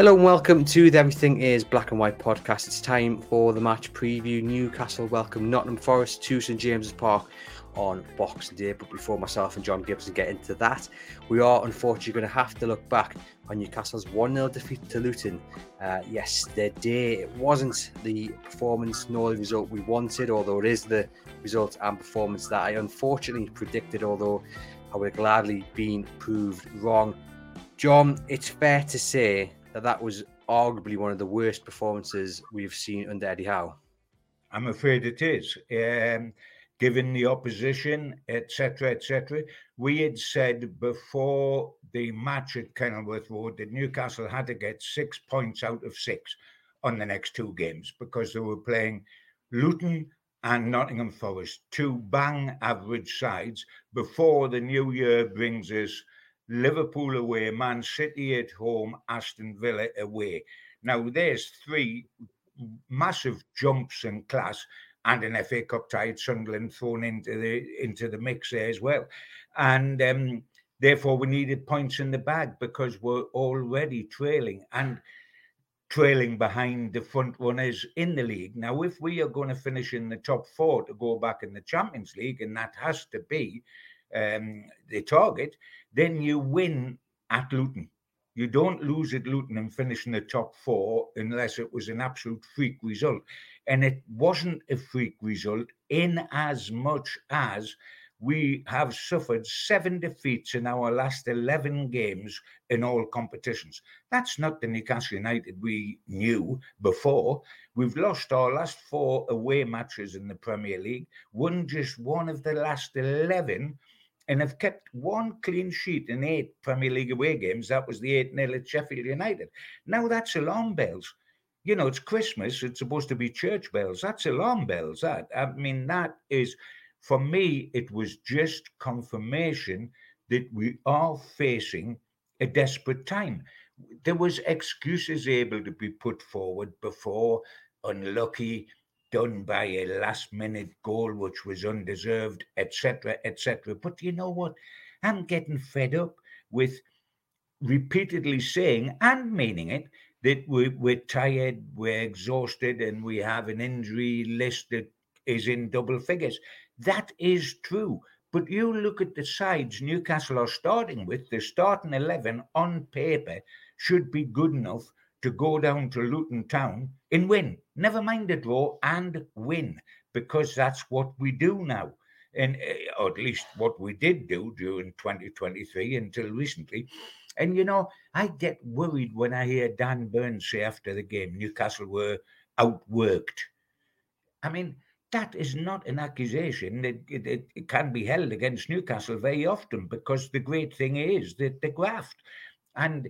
Hello and welcome to the Everything is Black and White podcast. It's time for the match preview. Newcastle welcome Nottingham Forest to St James's Park on Boxing Day. But before myself and John Gibson get into that, we are unfortunately going to have to look back on Newcastle's 1 0 defeat to Luton uh, yesterday. It wasn't the performance nor the result we wanted, although it is the result and performance that I unfortunately predicted, although I would have gladly been proved wrong. John, it's fair to say that that was arguably one of the worst performances we've seen under Eddie Howe? I'm afraid it is. Um, given the opposition, etc., etc., we had said before the match at Kenilworth Road that Newcastle had to get six points out of six on the next two games because they were playing Luton and Nottingham Forest, two bang average sides before the new year brings us Liverpool away, Man City at home, Aston Villa away. Now, there's three massive jumps in class and an FA Cup tie Sunderland thrown into the into the mix there as well. And um, therefore we needed points in the bag because we're already trailing and trailing behind the front runners in the league. Now, if we are going to finish in the top four to go back in the Champions League, and that has to be um, the target, then you win at Luton. You don't lose at Luton and finish in the top four unless it was an absolute freak result. And it wasn't a freak result in as much as we have suffered seven defeats in our last 11 games in all competitions. That's not the Newcastle United we knew before. We've lost our last four away matches in the Premier League, won just one of the last 11 and have kept one clean sheet in eight Premier League away games. That was the 8 0 at Sheffield United. Now that's alarm bells. You know, it's Christmas, it's supposed to be church bells. That's alarm bells. That I mean, that is for me, it was just confirmation that we are facing a desperate time. There was excuses able to be put forward before, unlucky, done by a last minute goal which was undeserved, etc., etc. But you know what? I'm getting fed up with repeatedly saying and meaning it that we, we're tired, we're exhausted, and we have an injury list that is in double figures. That is true. But you look at the sides Newcastle are starting with, the starting 11 on paper should be good enough to go down to Luton Town and win. Never mind the draw and win, because that's what we do now. And eh, or at least what we did do during 2023 until recently. And you know, I get worried when I hear Dan Burns say after the game Newcastle were outworked. I mean, that is not an accusation that it, it, it, can be held against Newcastle very often because the great thing is that the graft. And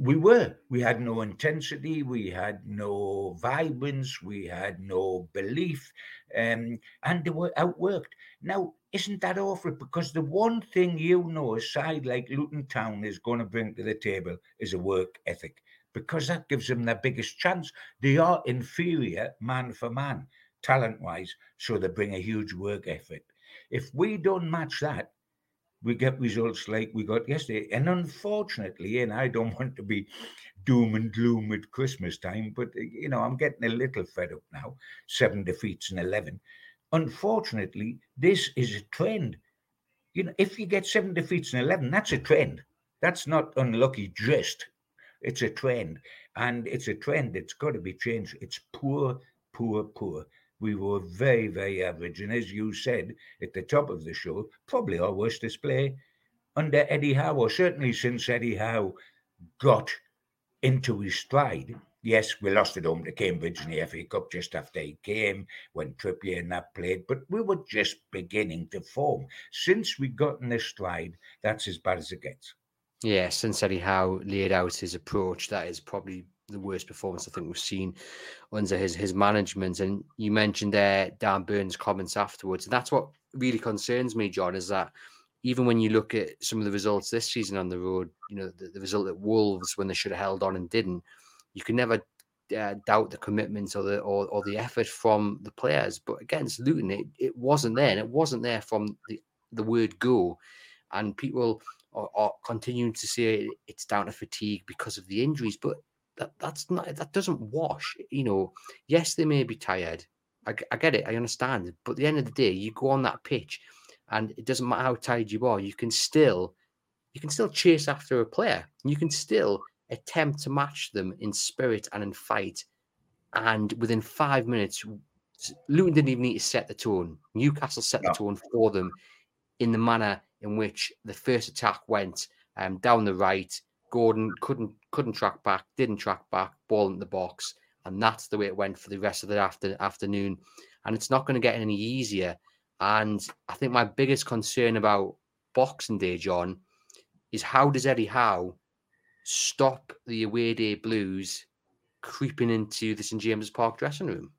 we were. We had no intensity, we had no vibrance, we had no belief, um, and they were outworked. Now, isn't that awful? Because the one thing you know a side like Luton Town is going to bring to the table is a work ethic, because that gives them their biggest chance. They are inferior man for man, talent wise, so they bring a huge work effort. If we don't match that, we get results like we got yesterday. And unfortunately, and I don't want to be doom and gloom at Christmas time, but uh, you know, I'm getting a little fed up now. Seven defeats in 11. Unfortunately, this is a trend. You know, if you get seven defeats in 11, that's a trend. That's not unlucky just. It's a trend. And it's a trend that's got to be changed. It's poor, poor, poor we were very, very average. And as you said at the top of the show, probably our worst display under Eddie Howe, or certainly since Eddie Howe got into his stride. Yes, we lost at home to Cambridge in the FA Cup just after he came when Trippier and that played, but we were just beginning to form. Since we got in the stride, that's as bad as it gets. Yeah, since Eddie Howe laid out his approach, that is probably the worst performance I think we've seen under his his management. And you mentioned there Dan Burns' comments afterwards. And that's what really concerns me, John, is that even when you look at some of the results this season on the road, you know, the, the result at Wolves when they should have held on and didn't, you can never uh, doubt the commitment or the or, or the effort from the players. But against Luton, it, it wasn't there, and it wasn't there from the the word go. And people are, are continuing to say it's down to fatigue because of the injuries, but that that's not that doesn't wash. You know, yes, they may be tired. I, I get it. I understand. But at the end of the day, you go on that pitch, and it doesn't matter how tired you are. You can still you can still chase after a player. You can still attempt to match them in spirit and in fight. And within five minutes, Luton didn't even need to set the tone. Newcastle set no. the tone for them in the manner in which the first attack went um, down the right. Gordon couldn't couldn't track back, didn't track back, ball in the box, and that's the way it went for the rest of the after, afternoon. And it's not going to get any easier. And I think my biggest concern about Boxing Day, John, is how does Eddie Howe stop the away day blues creeping into the St James's Park dressing room?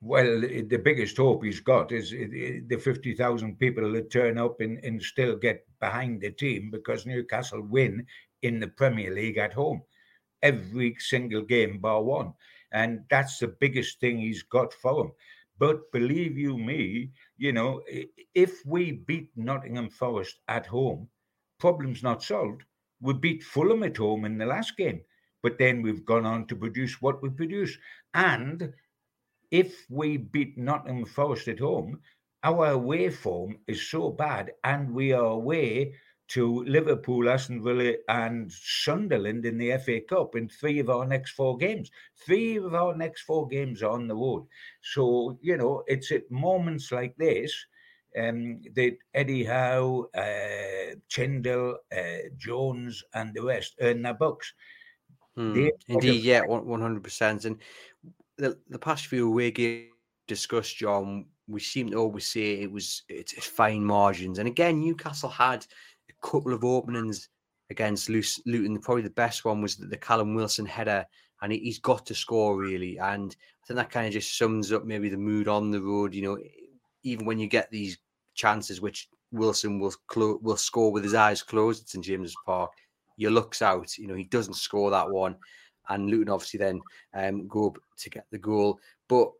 Well, the biggest hope he's got is the 50,000 people that turn up and, and still get behind the team because Newcastle win in the Premier League at home every single game bar one. And that's the biggest thing he's got for him. But believe you me, you know, if we beat Nottingham Forest at home, problem's not solved. We beat Fulham at home in the last game, but then we've gone on to produce what we produce. And if we beat Nottingham Forest at home, our away form is so bad, and we are away to Liverpool, Aston Villa, and Sunderland in the FA Cup in three of our next four games. Three of our next four games are on the road. So, you know, it's at moments like this um, that Eddie Howe, uh, Tindall, uh, Jones, and the rest earn their bucks. Hmm. Indeed, yeah, one hundred percent. And the, the past few away games discussed, John, we seem to always say it was it's, fine margins. And again, Newcastle had couple of openings against Luton. Probably the best one was the, Callum Wilson header, and he, has got to score really. And I think that kind of just sums up maybe the mood on the road. You know, even when you get these chances, which Wilson will clo- will score with his eyes closed at St James's Park, your looks out. You know, he doesn't score that one, and Luton obviously then um, go up to get the goal. But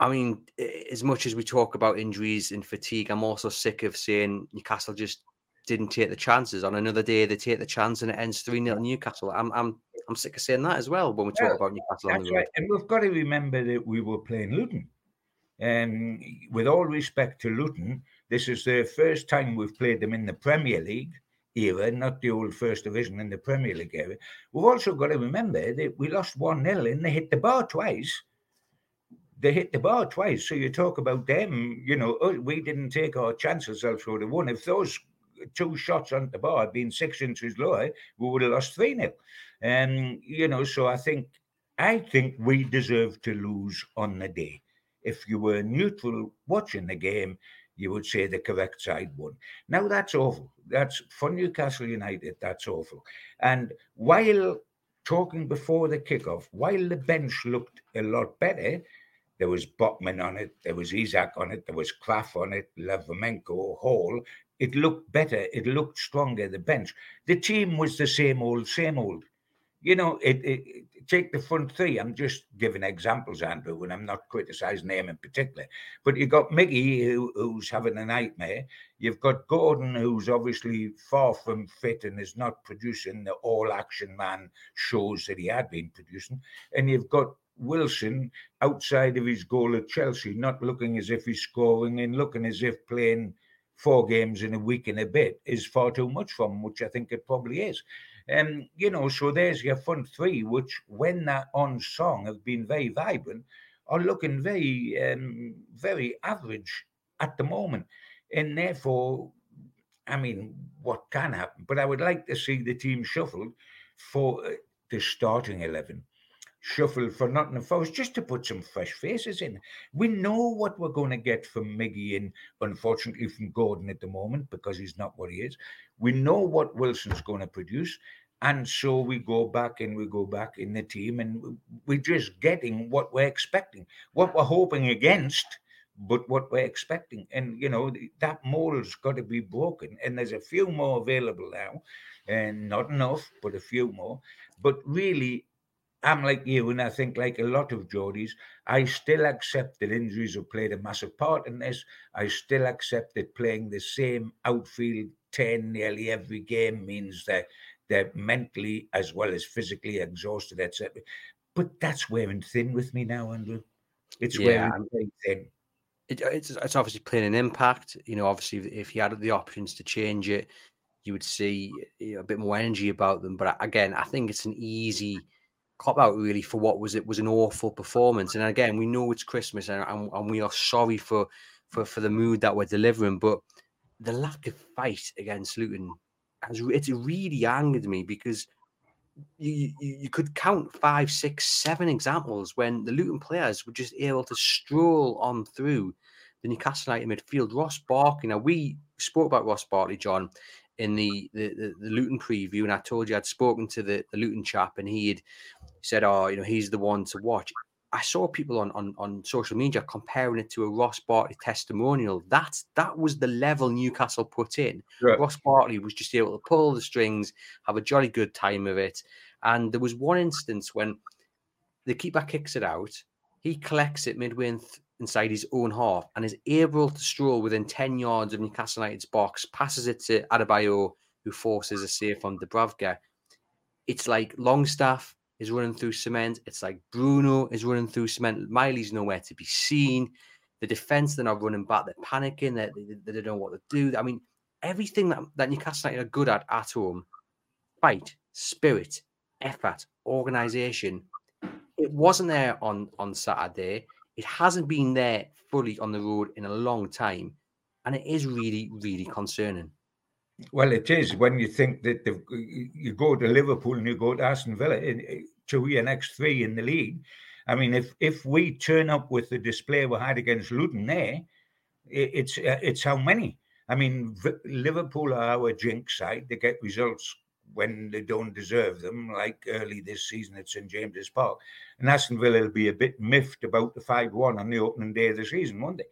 I mean, as much as we talk about injuries and fatigue, I'm also sick of saying Newcastle just didn't take the chances. On another day, they take the chance and it ends 3 0 Newcastle. I'm, I'm I'm sick of saying that as well when we talk about Newcastle on the road. Right. And we've got to remember that we were playing Luton. And with all respect to Luton, this is the first time we've played them in the Premier League era, not the old First Division in the Premier League era. We've also got to remember that we lost 1 0 and they hit the bar twice. They hit the bar twice. So you talk about them, you know, oh, we didn't take our chances, else would have won. If those two shots on the bar been six inches lower, we would have lost 3 0. Um, you know, so I think I think we deserve to lose on the day. If you were neutral watching the game, you would say the correct side won. Now that's awful. That's for Newcastle United. That's awful. And while talking before the kickoff, while the bench looked a lot better, there was Botman on it, there was Isak on it, there was Krafth on it, Livramento, Hall. It looked better. It looked stronger. The bench. The team was the same old, same old. You know, it, it take the front three. I'm just giving examples, Andrew, and I'm not criticizing them in particular. But you've got Miggy, who, who's having a nightmare. You've got Gordon, who's obviously far from fit and is not producing the all action man shows that he had been producing. And you've got Wilson outside of his goal at Chelsea, not looking as if he's scoring and looking as if playing four games in a week and a bit is far too much for them, which I think it probably is. Um, you know, so there's your front three, which when they're on song have been very vibrant, are looking very, um, very average at the moment. And therefore, I mean, what can happen? But I would like to see the team shuffled for uh, the starting 11 shuffle for Nottingham Forest just to put some fresh faces in. We know what we're going to get from Miggy and unfortunately from Gordon at the moment because he's not what he is. We know what Wilson's going to produce. And so we go back and we go back in the team and we're just getting what we're expecting, what we're hoping against, but what we're expecting. And, you know, that mold's got to be broken. And there's a few more available now, and not enough, but a few more. But really, I'm like you, and I think like a lot of Geordies, I still accept that injuries have played a massive part in this. I still accept that playing the same outfield 10 nearly every game means that they're mentally as well as physically exhausted, etc. But that's wearing thin with me now, Andrew. It's yeah, wearing thin. It, uh, it's, it's obviously playing an impact. You know, obviously, if he had the options to change it, you would see a bit more energy about them. But uh, again, I think it's an easy cop out really for what was it was an awful performance. And again, we know it's Christmas, and, and, and we are sorry for for for the mood that we're delivering, but the lack of fight against Luton has it's really angered me because you, you, you could count five, six, seven examples when the Luton players were just able to stroll on through the Newcastle midfield. Ross Barkley. Now we spoke about Ross Barkley, John, in the, the the, the Luton preview, and I told you I'd spoken to the, the Luton chap, and he had said, "Oh, you know, he's the one to watch." I saw people on, on, on social media comparing it to a Ross Barkley testimonial. That's that was the level Newcastle put in. Right. Ross Barkley was just able to pull the strings, have a jolly good time of it. And there was one instance when the keeper kicks it out, he collects it midway in th- inside his own half and is able to stroll within 10 yards of Newcastle United's box, passes it to Adebayo, who forces a save from Dubravka. It's like Longstaff is running through cement. It's like Bruno is running through cement. Miley's nowhere to be seen. The defense, they're not running back. They're panicking. They're, they, they don't know what to do. I mean, everything that, that Newcastle United are good at at home fight, spirit, effort, organization. It wasn't there on, on Saturday. It hasn't been there fully on the road in a long time. And it is really, really concerning. Well, it is when you think that you go to Liverpool and you go to Aston Villa to your next three in the league. I mean, if if we turn up with the display we had against Luton there, it's it's how many? I mean, Liverpool are our jinx side. They get results when they don't deserve them, like early this season at St James's Park. And Aston Villa will be a bit miffed about the 5 1 on the opening day of the season, won't they?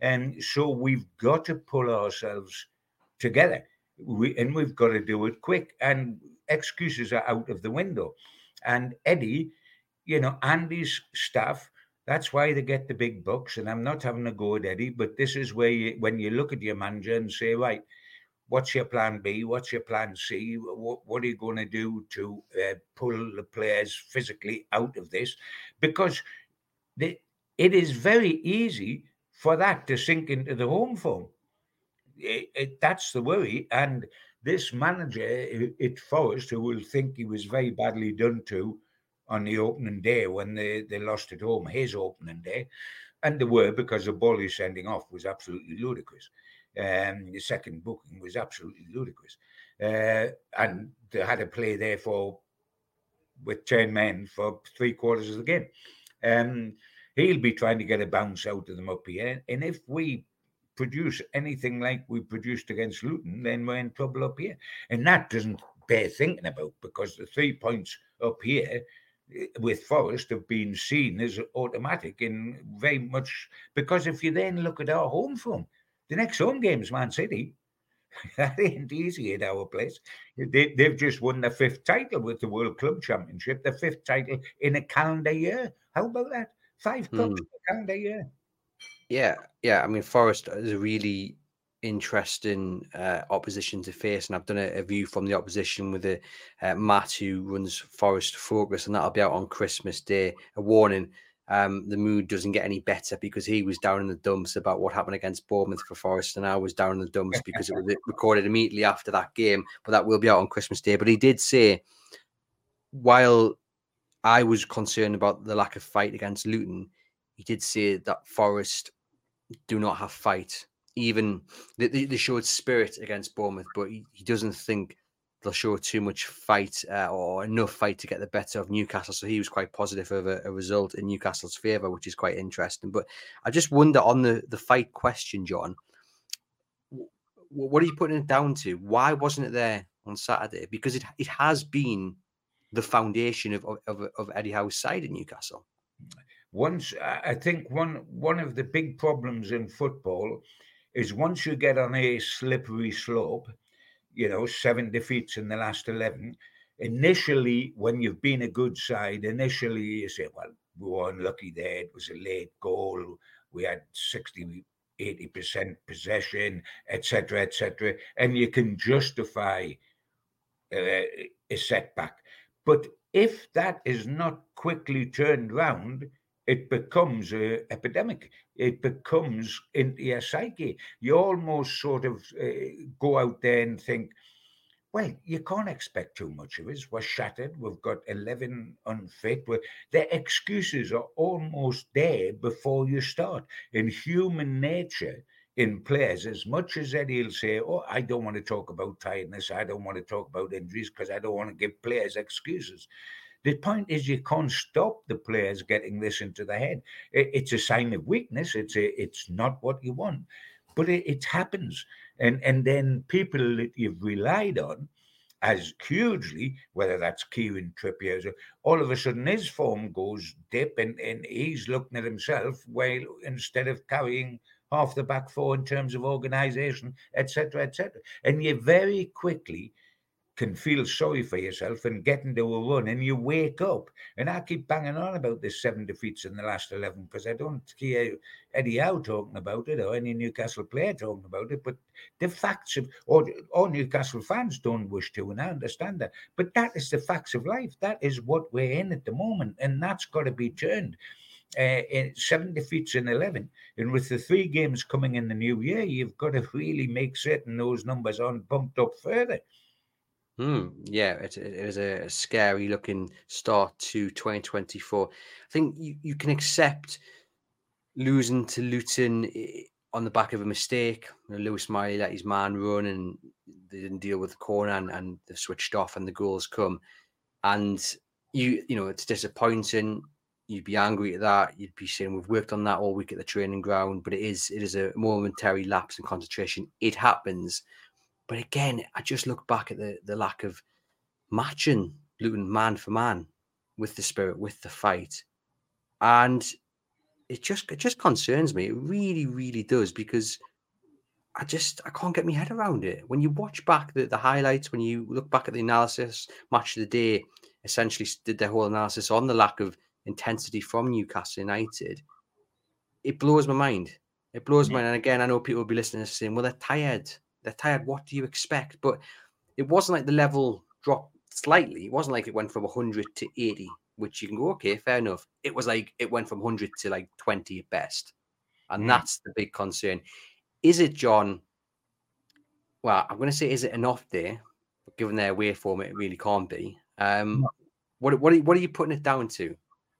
And so we've got to pull ourselves together we, and we've got to do it quick. And excuses are out of the window. And Eddie, you know, Andy's staff, that's why they get the big bucks. And I'm not having a go at Eddie, but this is where you, when you look at your manager and say, right, what's your plan B? What's your plan C? What, what are you going to do to uh, pull the players physically out of this? Because the, it is very easy for that to sink into the home form it, it, that's the worry. And this manager at Forest, who will think he was very badly done to on the opening day when they, they lost at home, his opening day, and they were because the ball he's sending off was absolutely ludicrous. Um, the second booking was absolutely ludicrous. Uh, and they had to play there for with 10 men for three quarters of the game. Um, he'll be trying to get a bounce out of them up here. And if we produce anything like we produced against Luton, then we're in trouble up here. And that doesn't bear thinking about because the three points up here eh, with Forest have been seen as automatic in very much because if you then look at our home form, the next home game is Man City. that ain't easy at our place. They, they've just won the fifth title with the World Club Championship, the fifth title in a calendar year. How about that? Five cups hmm. in a calendar year. Yeah, yeah. I mean, Forest is a really interesting uh, opposition to face, and I've done a, a view from the opposition with a, uh, Matt who runs Forest Focus, and that'll be out on Christmas Day. A warning: um, the mood doesn't get any better because he was down in the dumps about what happened against Bournemouth for Forest, and I was down in the dumps because it was recorded immediately after that game. But that will be out on Christmas Day. But he did say, while I was concerned about the lack of fight against Luton he did say that Forest do not have fight. Even they, they showed spirit against Bournemouth, but he, he doesn't think they'll show too much fight uh, or enough fight to get the better of Newcastle. So he was quite positive of a, a result in Newcastle's favour, which is quite interesting. But I just wonder on the, the fight question, John, what are you putting it down to? Why wasn't it there on Saturday? Because it it has been the foundation of, of, of Eddie Howe's side in Newcastle once I think one one of the big problems in football is once you get on a slippery slope, you know, seven defeats in the last eleven. Initially, when you've been a good side, initially you say, "Well, we were unlucky there. It was a late goal. We had 60, 80 percent possession, etc., etc." And you can justify uh, a setback. But if that is not quickly turned round, it becomes an epidemic. It becomes into your psyche. You almost sort of uh, go out there and think, well, you can't expect too much of us. We're shattered. We've got 11 unfit. We're, the excuses are almost there before you start. In human nature, in players, as much as Eddie will say, Oh, I don't want to talk about tiredness. I don't want to talk about injuries because I don't want to give players excuses. The point is, you can't stop the players getting this into the head. It's a sign of weakness. It's a, it's not what you want, but it, it happens. And and then people that you've relied on as hugely, whether that's Kieran Trippier, all of a sudden his form goes dip and, and he's looking at himself while instead of carrying half the back four in terms of organisation, etc., etc. And you very quickly can feel sorry for yourself and get into a run and you wake up. And I keep banging on about this seven defeats in the last 11 because I don't hear Eddie Howe talking about it or any Newcastle player talking about it. But the facts of, or, or Newcastle fans don't wish to, and I understand that. But that is the facts of life. That is what we're in at the moment. And that's got to be turned. Uh, seven defeats in 11. And with the three games coming in the new year, you've got to really make certain those numbers aren't bumped up further. Hmm. yeah, it, it was a scary looking start to 2024. I think you, you can accept losing to Luton on the back of a mistake. You know, Lewis Miley let his man run and they didn't deal with the corner and, and they switched off and the goals come. And you, you know, it's disappointing. You'd be angry at that. You'd be saying we've worked on that all week at the training ground, but it is it is a momentary lapse in concentration. It happens. But again, I just look back at the the lack of matching Luton man for man with the spirit, with the fight, and it just it just concerns me. It really, really does because I just I can't get my head around it. When you watch back the, the highlights, when you look back at the analysis, match of the day essentially did their whole analysis on the lack of intensity from Newcastle United. It blows my mind. It blows yeah. my mind. And again, I know people will be listening and saying, well, they're tired they're tired. What do you expect? But it wasn't like the level dropped slightly. It wasn't like it went from 100 to 80, which you can go, okay, fair enough. It was like it went from 100 to like 20 at best. And mm. that's the big concern. Is it, John? Well, I'm going to say, is it enough there? Given their waveform, it really can't be. Um, no. what, what, are, what are you putting it down to?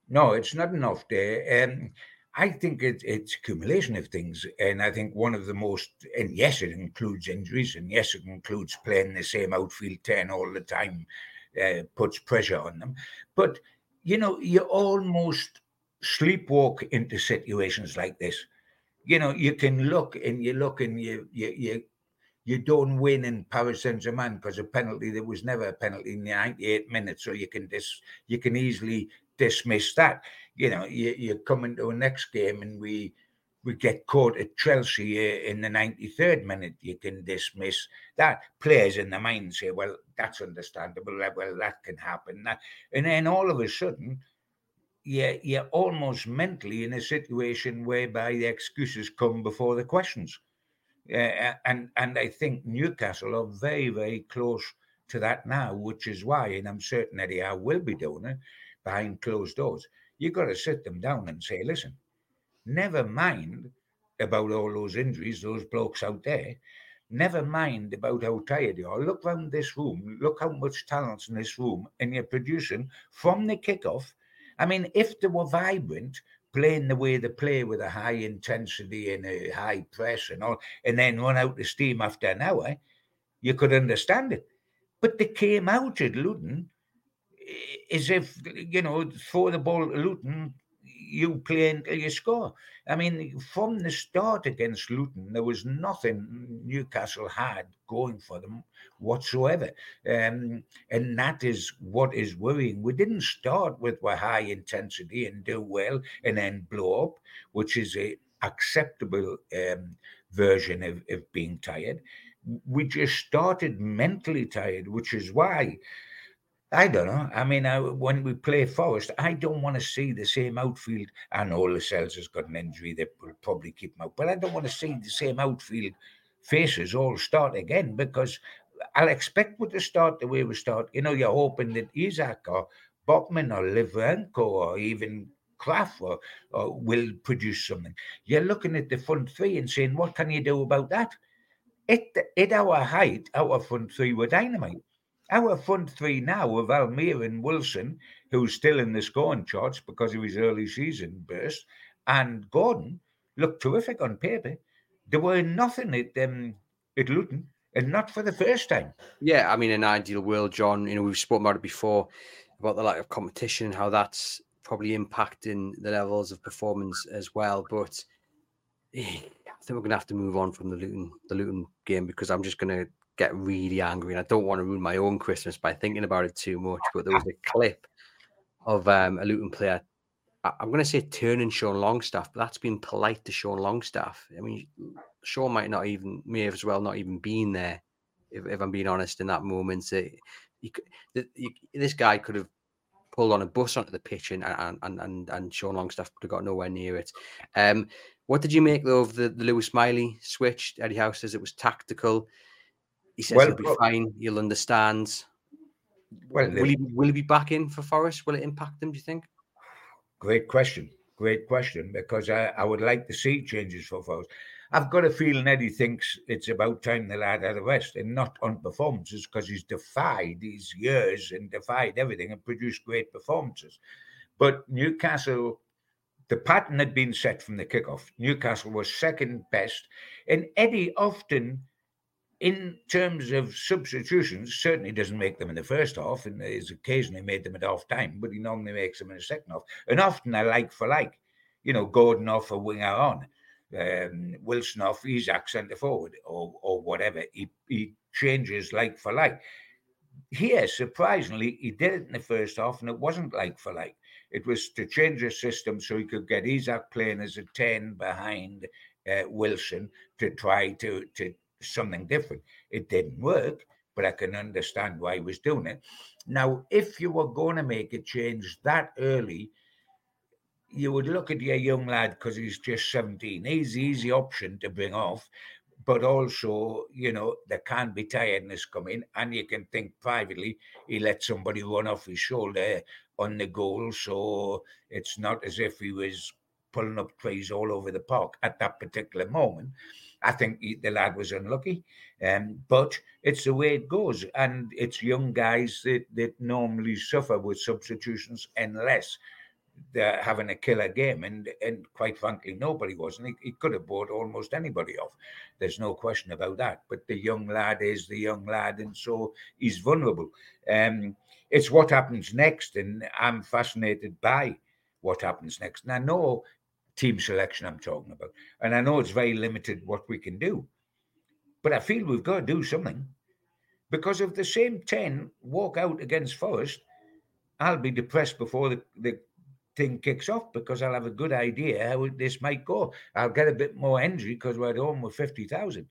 No, it's not enough there. Um, I think it, it's accumulation of things. And I think one of the most, and yes, it includes injuries, and yes, it includes playing the same outfield 10 all the time, uh, puts pressure on them. But, you know, you almost sleepwalk into situations like this. You know, you can look and you look and you, you, you, you don't win in Paris Saint Germain because a penalty there was never a penalty in the 98 minutes, so you can dis, you can easily dismiss that you know, you, you come into a next game and we we get caught at Chelsea in the 93rd minute, you can dismiss that. Players in the mind say, well, that's understandable. Well, that can happen. And then all of a sudden, you're, you're almost mentally in a situation whereby the excuses come before the questions. Uh, and, and I think Newcastle are very, very close to that now, which is why, and I'm certain Eddie I will be doing it behind closed doors you've got to sit them down and say, listen, never mind about all those injuries, those blokes out there. Never mind about how tired you are. Look around this room. Look how much talent's in this room, and you're producing from the kickoff. I mean, if they were vibrant, playing the way they play with a high intensity and a high press and all, and then run out the steam after an hour, you could understand it. But they came out at Luton as if you know throw the ball to Luton, you play until you score. I mean, from the start against Luton, there was nothing Newcastle had going for them whatsoever, um, and that is what is worrying. We didn't start with a high intensity and do well, and then blow up, which is a acceptable um, version of, of being tired. We just started mentally tired, which is why I don't know. I mean, I, when we play Forest, I don't want to see the same outfield. I know Lascelles has got an injury that will probably keep him out, but I don't want to see the same outfield faces all start again because I'll expect with the start the way we start. You know, you're hoping that Isak or Botman or Livramento or even Krafth or, or will produce something. You're looking at the front three and saying, what can you do about that? At, at our height, our front three were dynamite. Our front three now of Almiron and Wilson, who's still in the scoring charts because of his early season burst, and Gordon looked terrific on paper. There were nothing at um, at Luton, and not for the first time. Yeah, I mean, an ideal world, John. You know, we've spoken about it before about the lack of competition, how that's probably impacting the levels of performance as well. But I think we're gonna have to move on from the Luton the Luton game because I'm just gonna get really angry and I don't want to ruin my own Christmas by thinking about it too much. But there was a clip of um, a Luton player. I'm going to say turning Sean Longstaff, but that's been polite to Sean Longstaff. I mean, Sean might not even, may have as well not even been there, if, if I'm being honest, in that moment. So he, he, this guy could have pulled on a bus onto the pitch and and and, and Sean Longstaff would have got nowhere near it. Um, what did you make though of the, the Lewis Miley switch? Eddie Howe says it was tactical. He says well, he'll be well, fine. He'll understand. Well, will he will he be back in for Forest? Will it impact him? Do you think? Great question. Great question. Because I, I would like to see changes for Forest. I've got a feeling Eddie thinks it's about time the lad had a rest and not on performances because he's defied these years and defied everything and produced great performances. But Newcastle, the pattern had been set from the kickoff. Newcastle was second best, and Eddie often in terms of substitutions, certainly doesn't make them in the first half, and he's occasionally made them at half time, but he normally makes them in the second half. And often they're like for like, you know, Gordon off a winger on, um, Wilson off Isak centre forward, or or whatever. He he changes like for like. Here, surprisingly, he did it in the first half, and it wasn't like for like. It was to change the system so he could get Isak playing as a 10 behind uh, Wilson to try to to something different. It didn't work, but I can understand why he was doing it. Now, if you were going to make a change that early, you would look at your young lad because he's just 17. He's easy option to bring off, but also, you know, there can't be tiredness coming, and you can think privately he let somebody run off his shoulder on the goal. So it's not as if he was pulling up trees all over the park at that particular moment. I think the lad was unlucky, um, but it's the way it goes. And it's young guys that, that normally suffer with substitutions unless they're having a killer game. And and quite frankly, nobody was. And he, he could have bought almost anybody off. There's no question about that. But the young lad is the young lad, and so he's vulnerable. Um, it's what happens next, and I'm fascinated by what happens next. And I know team selection I'm talking about. And I know it's very limited what we can do, but I feel we've got to do something because if the same 10 walk out against Forest, I'll be depressed before the, the thing kicks off because I'll have a good idea how this might go. I'll get a bit more energy because we're at home with 50,000.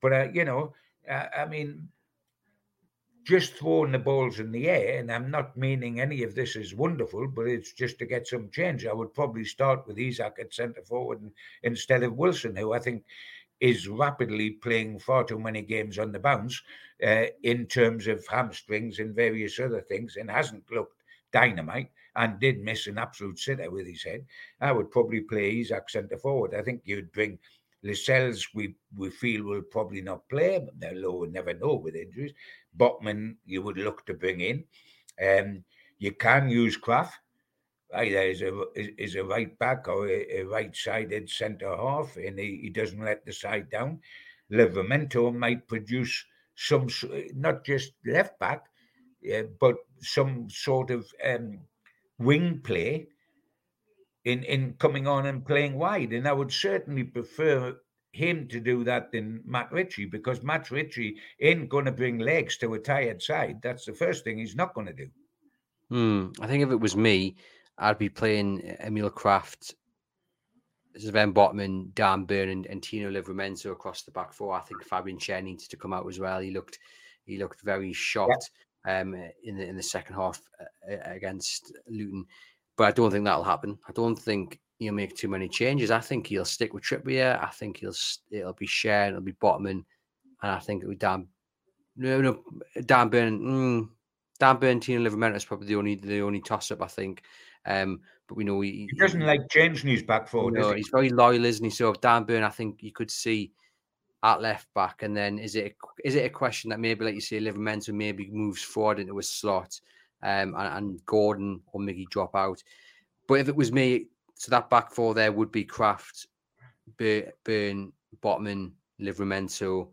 But, uh, you know, uh, I mean, just throwing the balls in the air, and I'm not meaning any of this is wonderful, but it's just to get some change. I would probably start with Isak at centre forward instead of Wilson, who I think is rapidly playing far too many games on the bounce uh, in terms of hamstrings and various other things, and hasn't looked dynamite and did miss an absolute sitter with his head. I would probably play Isak centre forward. I think you'd bring Lascelles, we we feel will probably not play, but they'll never know with injuries. Botman, you would look to bring in. Um, you can use Krafth either as a is a right back or a, a right-sided centre half, and he, he doesn't let the side down. Livramento might produce some, not just left back, uh, but some sort of um, wing play in in coming on and playing wide. And I would certainly prefer him to do that than Matt Ritchie because Matt Ritchie ain't going to bring legs to a tired side. That's the first thing he's not going to do. Hmm. I think if it was me, I'd be playing Emil Krafth, Sven Botman, Dan Burn, and, and Tino Livramento across the back four. I think Fabian Schär needs to come out as well. He looked he looked very shocked yeah. um, in the in the second half uh, against Luton but I don't think that'll happen. I don't think he'll make too many changes. I think he'll stick with Trippier. I think he'll it'll be Schär, it'll be Botman, and I think it will Dan No, no, Dan Burn. Mm, Dan Burn, Tino Livramento is probably the only the only toss up I think. Um, but we know he, he doesn't he, like changing his back four. No, he? he's very loyal, isn't he? So Dan Burn, I think you could see at left back, and then is it a, is it a question that maybe, like you say, Livramento maybe moves forward into a slot, um, and, and Gordon or Miggy drop out. But if it was me, so that back four there would be Krafth, Burn, Botman, Livramento.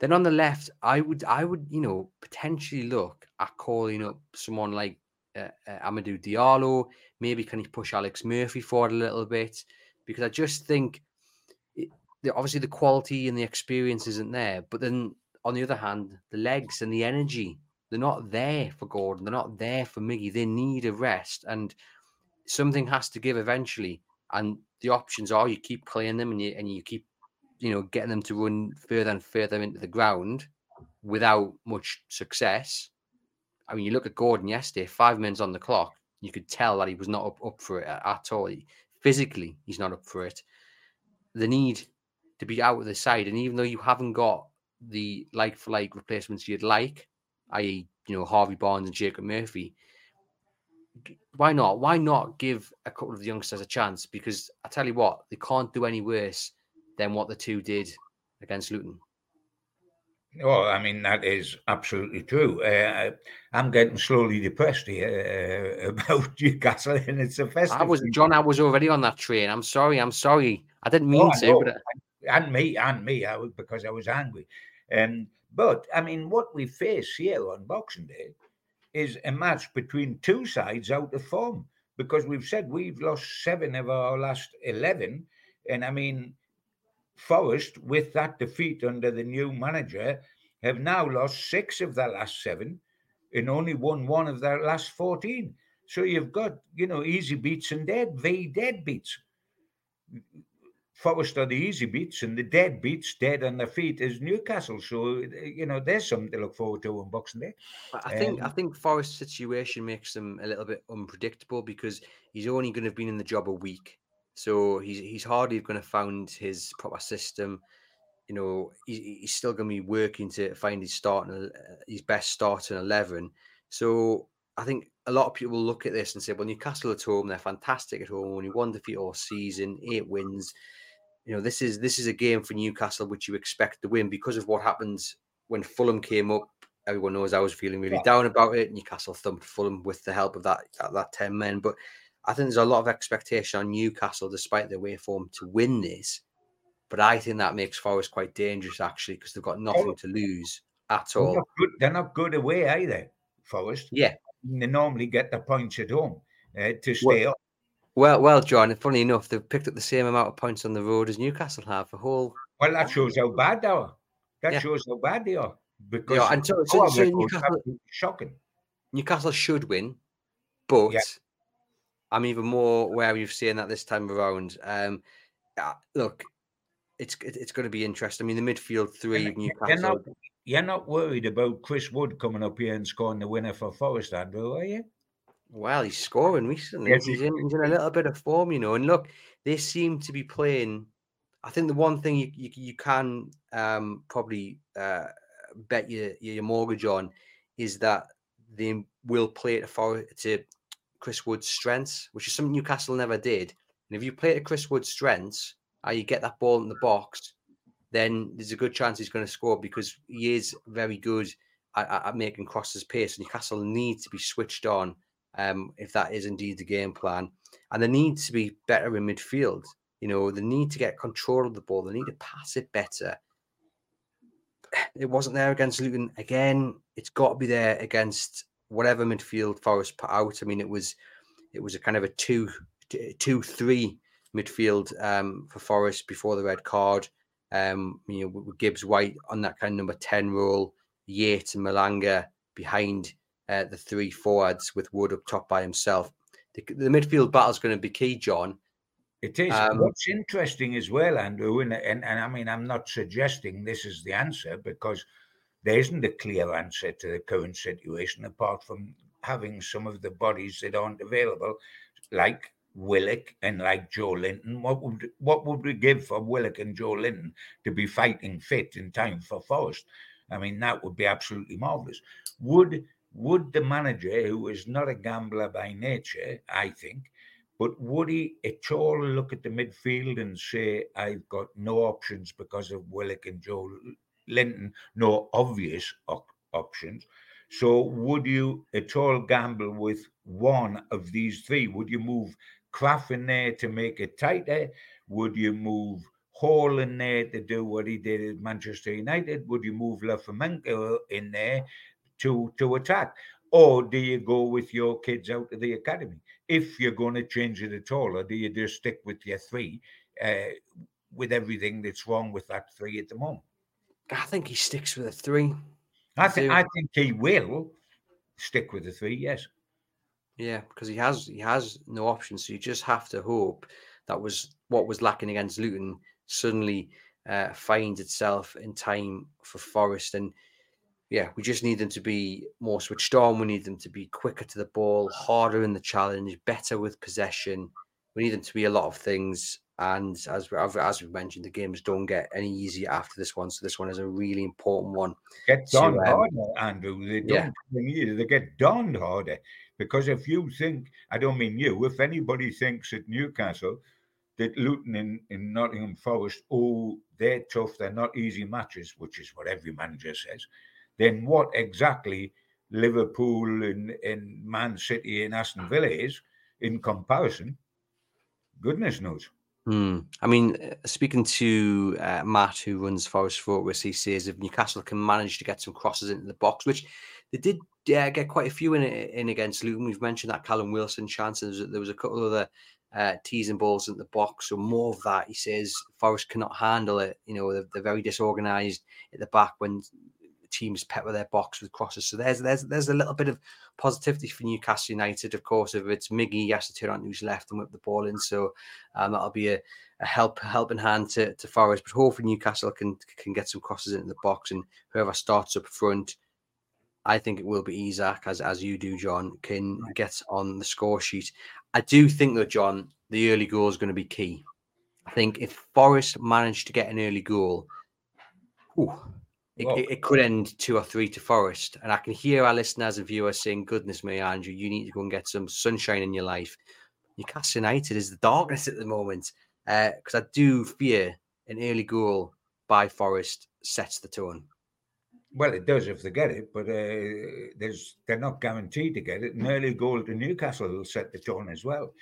Then on the left, I would I would you know potentially look at calling up someone like uh, uh, Amadou Diallo. Maybe can he push Alex Murphy forward a little bit? Because I just think it, obviously the quality and the experience isn't there. But then on the other hand, the legs and the energy they're not there for Gordon. They're not there for Miggy. They need a rest, and something has to give eventually. And the options are you keep playing them and you and you keep you know getting them to run further and further into the ground without much success. I mean, you look at Gordon yesterday, five minutes on the clock. You could tell that he was not up, up for it at all. He, physically, he's not up for it. The need to be out of the side, and even though you haven't got the like for like replacements you'd like, i.e., you know Harvey Barnes and Jacob Murphy, why not? Why not give a couple of the youngsters a chance? Because I tell you what, they can't do any worse than what the two did against Luton. Well, I mean that is absolutely true. Uh, I'm getting slowly depressed here uh, about Newcastle, and it's a festive. I was John. I was already on that train. I'm sorry. I'm sorry. I didn't mean oh, to. But... And me, and me, I was because I was angry. Um, but I mean, what we face here on Boxing Day is a match between two sides out of form because we've said we've lost seven of our last 11. And I mean, Forest, with that defeat under the new manager, have now lost six of their last seven and only won one of their last 14. So you've got, you know, easy beats and dead, V dead beats. Forest are the easy beats, and the dead beats, dead on their feet, is Newcastle. So you know, there's something to look forward to on Boxing Day. I think um, I think Forest's situation makes them a little bit unpredictable because he's only going to have been in the job a week, so he's he's hardly going to found his proper system. You know, he's, he's still going to be working to find his starting his best starting eleven. So I think a lot of people will look at this and say, "Well, Newcastle at home, they're fantastic at home. Only one defeat all season, eight wins." You know this is this is a game for Newcastle which you expect to win because of what happens when Fulham came up. Everyone knows I was feeling really yeah. down about it. Newcastle thumped Fulham with the help of that that ten men, but I think there's a lot of expectation on Newcastle, despite their way form, to win this. But I think that makes Forest quite dangerous actually because they've got nothing to lose at all. They're not good, they're not good away either, Forest. Yeah, they normally get the points at home uh, to stay well, up. Well, well, John. Funny enough, they've picked up the same amount of points on the road as Newcastle have. A whole. Well, that shows how bad they are. That yeah. shows how bad they are. Because yeah, and so, so, so Newcastle, shocking. Newcastle should win, but yeah. I'm even more wary of seeing that this time around. Um, uh, look, it's it's going to be interesting. I mean, the midfield three of Newcastle. You're not, you're not worried about Chris Wood coming up here and scoring the winner for Forest, Andrew, are you? Well, he's scoring recently. Yes, he's, in, he's in a little bit of form, you know. And look, they seem to be playing. I think the one thing you you, you can um, probably uh, bet your your mortgage on is that they will play it for to Chris Wood's strengths, which is something Newcastle never did. And if you play it to Chris Wood's strengths, how you get that ball in the box, then there's a good chance he's going to score because he is very good at, at making crosses pace. And Newcastle needs to be switched on um, if that is indeed the game plan. And they need to be better in midfield. You know, they need to get control of the ball. They need to pass it better. It wasn't there against Luton. Again, it's got to be there against whatever midfield Forest put out. I mean, it was it was a kind of a two two three midfield um, for Forest before the red card. Um, you know, with Gibbs White on that kind of number ten role, Yates and Malanga behind uh, the three forwards with Wood up top by himself. The, the midfield battle is going to be key, John. It is. Um, What's interesting as well, Andrew, and, and, and I mean, I'm not suggesting this is the answer because there isn't a clear answer to the current situation apart from having some of the bodies that aren't available, like Willock and like Joelinton. What would what would we give for Willock and Joelinton to be fighting fit in time for Forest? I mean, that would be absolutely marvelous. Would would the manager, who is not a gambler by nature, I think, but would he at all look at the midfield and say, I've got no options because of Willock and Joe Linton, no obvious op- options? So would you at all gamble with one of these three? Would you move Krafth in there to make it tighter? Would you move Hall in there to do what he did at Manchester United? Would you move Livramento in there to to attack? Or do you go with your kids out of the academy? If you're going to change it at all, or do you just stick with your three uh, with everything that's wrong with that three at the moment? I think he sticks with a three. I think I think he will stick with the three. Yes. Yeah, because he has he has no options. So you just have to hope that was what was lacking against Luton suddenly uh, finds itself in time for Forest. And yeah, we just need them to be more switched on. We need them to be quicker to the ball, harder in the challenge, better with possession. We need them to be a lot of things. And as we, as we mentioned, the games don't get any easier after this one. So this one is a really important one. Get done um, harder, Andrew. They don't yeah. they get done harder. Because if you think, I don't mean you, if anybody thinks at Newcastle that Luton in, in Nottingham Forest, oh, they're tough, they're not easy matches, which is what every manager says, then what exactly Liverpool and, and Man City and Aston Villa is in comparison, goodness knows. Hmm. I mean, uh, speaking to uh, Matt, who runs Forest Focus, he says if Newcastle can manage to get some crosses into the box, which they did uh, get quite a few in in against Luton. We've mentioned that Callum Wilson chance. There was, there was a couple of other uh, teasing balls in the box. So more of that. He says Forest cannot handle it. You know, they're, they're very disorganised at the back when teams pepper their box with crosses. So there's there's there's a little bit of positivity for Newcastle United. Of course, if it's Miggy, he has to turn on who's left and whip the ball in. So um, that'll be a, a help helping hand to, to Forest. But hopefully Newcastle can can get some crosses into the box and whoever starts up front. I think it will be Isak, as as you do, John, can get on the score sheet. I do think that John, the early goal is going to be key. I think if Forest managed to get an early goal, ooh, it, it, it, could end two or three to Forest. And I can hear our listeners and viewers saying, "Goodness me, Andrew, you need to go and get some sunshine in your life." Newcastle United is the darkness at the moment because uh, I do fear an early goal by Forest sets the tone. Well, it does if they get it, but uh, there's they're not guaranteed to get it. An early goal to Newcastle will set the tone as well.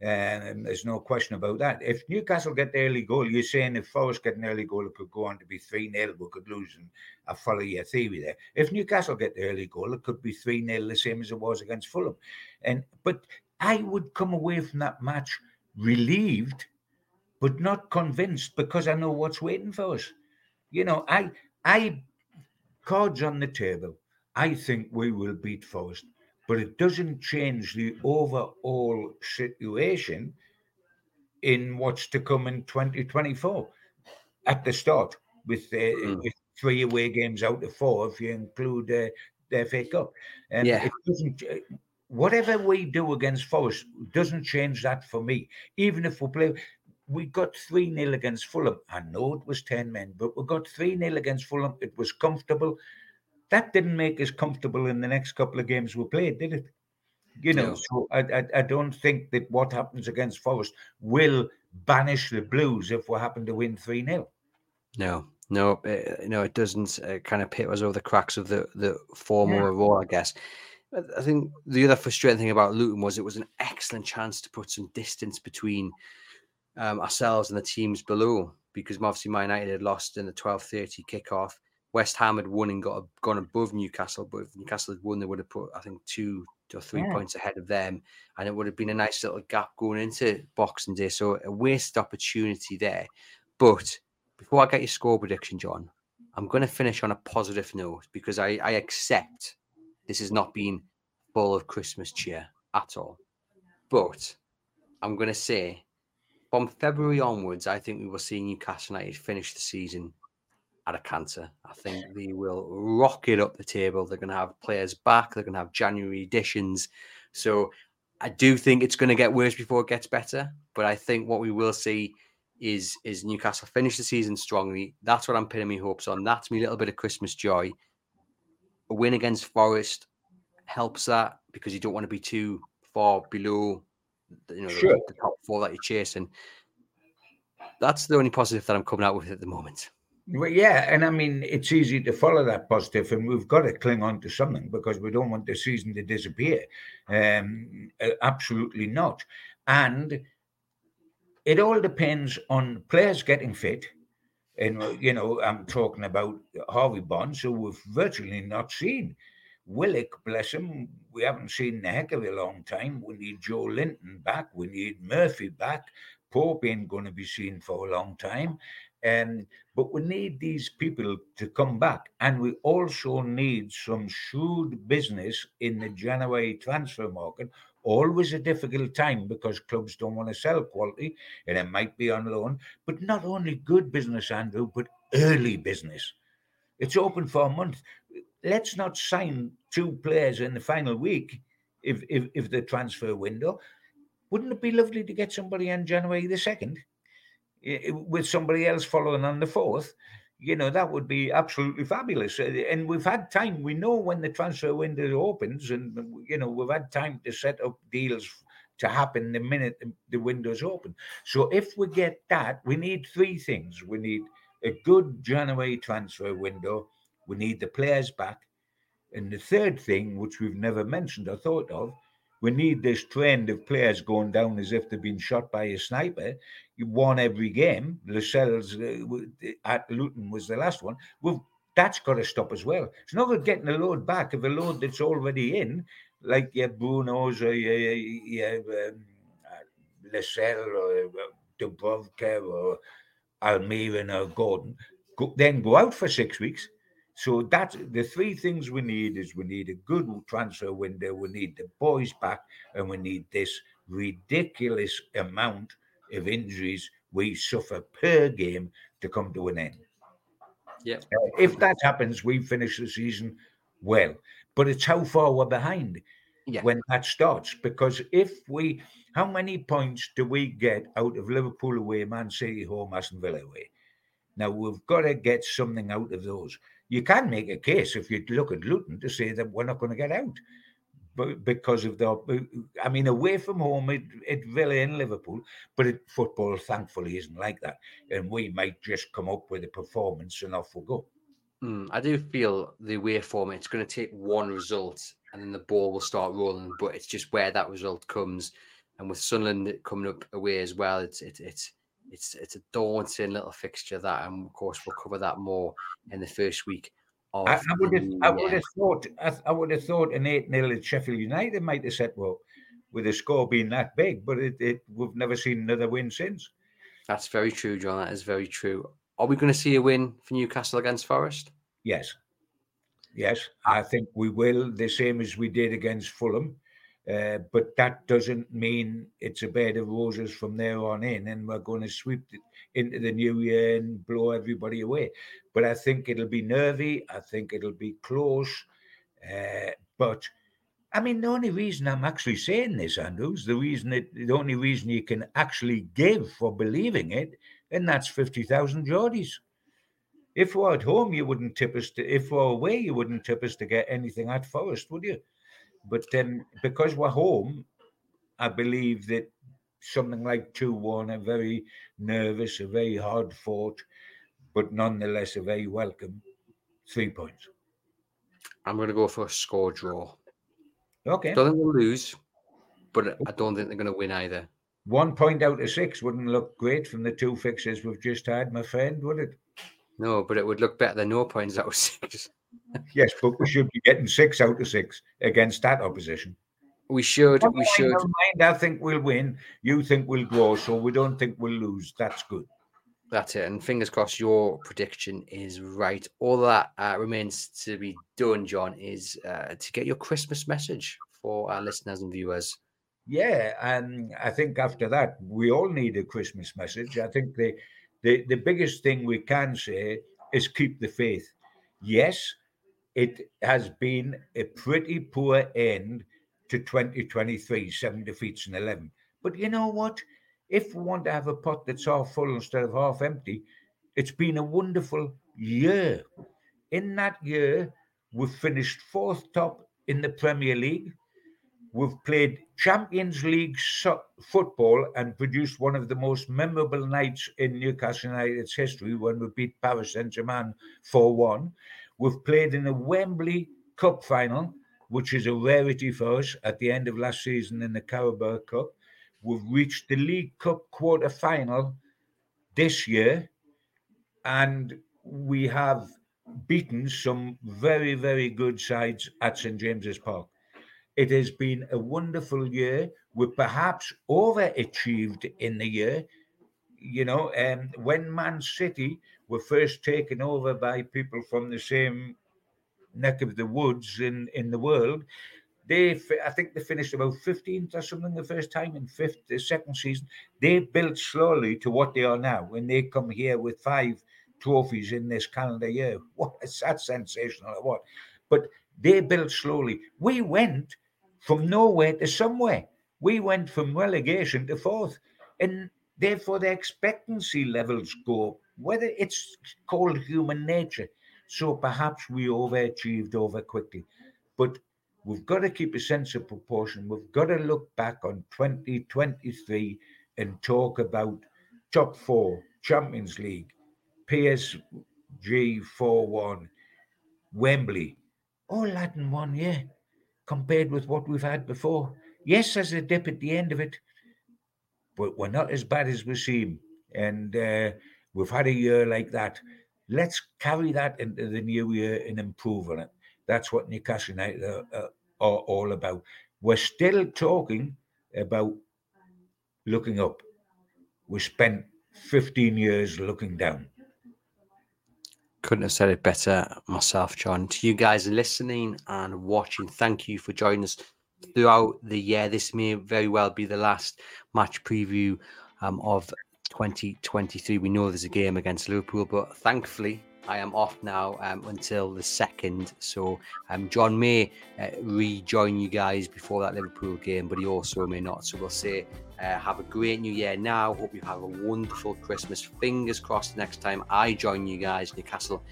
Um, there's no question about that. If Newcastle get the early goal, you're saying if Forest get an early goal, it could go on to be 3 0. We could lose, and I follow your theory there. If Newcastle get the early goal, it could be 3 0, the same as it was against Fulham. And But I would come away from that match relieved, but not convinced because I know what's waiting for us. You know, I I cards on the table. I think we will beat Forest, but it doesn't change the overall situation in what's to come in 2024 at the start with, uh, mm. with three away games out of four if you include uh, the FA Cup. And yeah. it doesn't. Uh, whatever we do against Forest doesn't change that for me. Even if we play, we got 3 0 against Fulham. I know it was 10 men, but we got 3 0 against Fulham. It was comfortable. That didn't make us comfortable in the next couple of games we played, did it? You know, no. so I, I, I don't think that what happens against Forest will banish the Blues if we happen to win 3 0. No, no, it, uh, no, it doesn't uh, kind of pit us over the cracks of the, the former yeah. role, I guess. I think the other frustrating thing about Luton was it was an excellent chance to put some distance between um, ourselves and the teams below because obviously Man United had lost in the 12:30 kickoff. West Ham had won and got a, gone above Newcastle, but if Newcastle had won, they would have put I think two or three yeah. points ahead of them, and it would have been a nice little gap going into Boxing Day. So a wasted opportunity there. But before I get your score prediction, John, I'm going to finish on a positive note because I, I accept this has not been full of Christmas cheer at all. But I'm going to say from February onwards, I think we will see Newcastle United finish the season at a canter. I think they will rocket up the table. They're going to have players back. They're going to have January editions. So I do think it's going to get worse before it gets better. But I think what we will see is is Newcastle finish the season strongly. That's what I'm pinning my hopes on. That's my little bit of Christmas joy. A win against Forest helps that because you don't want to be too far below you know sure. the, the top four that you're chasing. That's the only positive that I'm coming out with at the moment. Well, yeah, and I mean it's easy to follow that positive, and we've got to cling on to something because we don't want the season to disappear. Um, absolutely not, and it all depends on players getting fit. And you know, I'm talking about Harvey Barnes, who we've virtually not seen. Willock, bless him, we haven't seen a heck of a long time. We need Joelinton back. We need Murphy back. Pope ain't going to be seen for a long time. Um, but we need these people to come back. And we also need some shrewd business in the January transfer market. Always a difficult time because clubs don't want to sell quality and it might be on loan. But not only good business, Andrew, but early business. It's open for a month. Let's not sign two players in the final week if, if, if the transfer window. Wouldn't it be lovely to get somebody on January the 2nd? With somebody else following on the fourth, you know, that would be absolutely fabulous. Uh, and we've had time. We know when the transfer window opens, and you know, we've had time to set up deals to happen the minute the window's open. So if we get that, we need three things. We need a good January transfer window. We need the players back. And the third thing, which we've never mentioned or thought of, we need this trend of players going down as if they've been shot by a sniper. You won every game. Lascelles uh, at Luton was the last one. Well, that's got to stop as well. It's not about getting a load back of a load that's already in, like your Brunos or your, your um, Lascelles or uh, Dubravka or Almiron or Gordon. Go, then go out for six weeks so that's the three things we need is we need a good transfer window, we need the boys back, and we need this ridiculous amount of injuries we suffer per game to come to an end. Yeah. Uh, if that happens, we finish the season well. But it's how far we're behind yeah. when that starts. Because if we, how many points do we get out of Liverpool away, Man City home, Aston Villa away? Now we've got to get something out of those you can make a case if you look at Luton to say that we're not going to get out. But because of the, I mean, away from home at, at Villa and Liverpool, but it, football thankfully isn't like that, and we might just come up with a performance and off we go. Mm, I do feel the away form it's going to take one result and then the ball will start rolling, but it's just where that result comes. And with Sunderland coming up away as well, it's it, it's it's it's a daunting little fixture that, and of course we'll cover that more in the first week. I, I, would have, I would have thought, I, I, would have thought an eight 0 at Sheffield United might have said, well, with the score being that big, but it, it we've never seen another win since. That's very true, John. That is very true. Are we going to see a win for Newcastle against Forest? Yes, yes, I think we will. The same as we did against Fulham. Uh, but that doesn't mean it's a bed of roses from there on in, and we're going to sweep it into the new year and blow everybody away. But I think it'll be nervy. I think it'll be close. Uh, but I mean, the only reason I'm actually saying this, Andrews, the reason it, the only reason you can actually give for believing it, and that's fifty thousand Geordies. If we're at home, you wouldn't tip us to. If we're away, you wouldn't tip us to get anything at Forest, would you? But then because we're home, I believe that something like 2 1, a very nervous, a very hard fought, but nonetheless a very welcome three points. I'm going to go for a score draw. Okay. Don't think we'll lose, but I don't think they're going to win either. One point out of six wouldn't look great from the two fixes we've just had, my friend, would it? No, but it would look better than no points out of six yes, but we should be getting six out of six against that opposition. We should. we should. Mind, I think we'll win. You think we'll grow, so we don't think we'll lose. That's good. That's it. And fingers crossed, your prediction is right. All that uh, remains to be done, John, is uh, to get your Christmas message for our listeners and viewers. Yeah, and I think after that, we all need a Christmas message. I think the the, the biggest thing we can say is keep the faith yes, it has been a pretty poor end to 2023, seven defeats and 11. But you know what? if we want to have a pot that's half full instead of half empty, it's been a wonderful year. In that year, we've finished fourth top in the Premier League. We've played Champions League so- football and produced one of the most memorable nights in Newcastle United's history when we beat Paris Saint Germain 4 1. We've played in a Wembley Cup final, which is a rarity for us at the end of last season in the Carabao Cup. We've reached the League Cup quarter final this year, and we have beaten some very, very good sides at St James's Park. It has been a wonderful year. We perhaps overachieved in the year. You know, um, when Man City were first taken over by people from the same neck of the woods in, in the world, they I think they finished about 15th or something the first time in fifth, the second season. They built slowly to what they are now. When they come here with five trophies in this calendar year, what is that sensational what? But they built slowly. We went from nowhere to somewhere. We went from relegation to fourth, and therefore the expectancy levels go whether it's called human nature. So perhaps we overachieved over quickly. But we've got to keep a sense of proportion. We've got to look back on 2023 and talk about top four, Champions League, PSG 4 1, Wembley, all that in one year compared with what we've had before. Yes, there's a dip at the end of it, but we're not as bad as we seem. And uh, we've had a year like that. Let's carry that into the new year and improve on it. That's what Newcastle United are, are, are all about. We're still talking about looking up. We spent 15 years looking down. Couldn't have said it better myself, John. To you guys listening and watching, thank you for joining us throughout the year. This may very well be the last match preview um, of 2023. We know there's a game against Liverpool, but thankfully, I am off now um, until the second. So um, John may uh, rejoin you guys before that Liverpool game, but he also may not. So we'll say uh, have a great new year now. Hope you have a wonderful Christmas. Fingers crossed next time I join you guys. Newcastle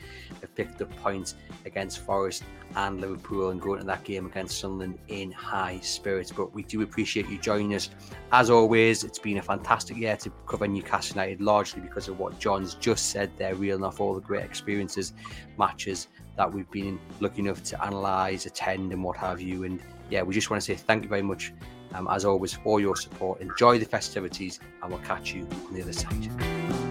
have picked up points against Forest and Liverpool and going to that game against Sunderland in high spirits. But we do appreciate you joining us. As always, it's been a fantastic year to cover Newcastle United, largely because of what John's just said there, reeling off all the great experiences, matches that we've been lucky enough to analyse, attend, and what have you. And yeah, we just want to say thank you very much, um, as always, for your support. Enjoy the festivities, and we'll catch you on the other side.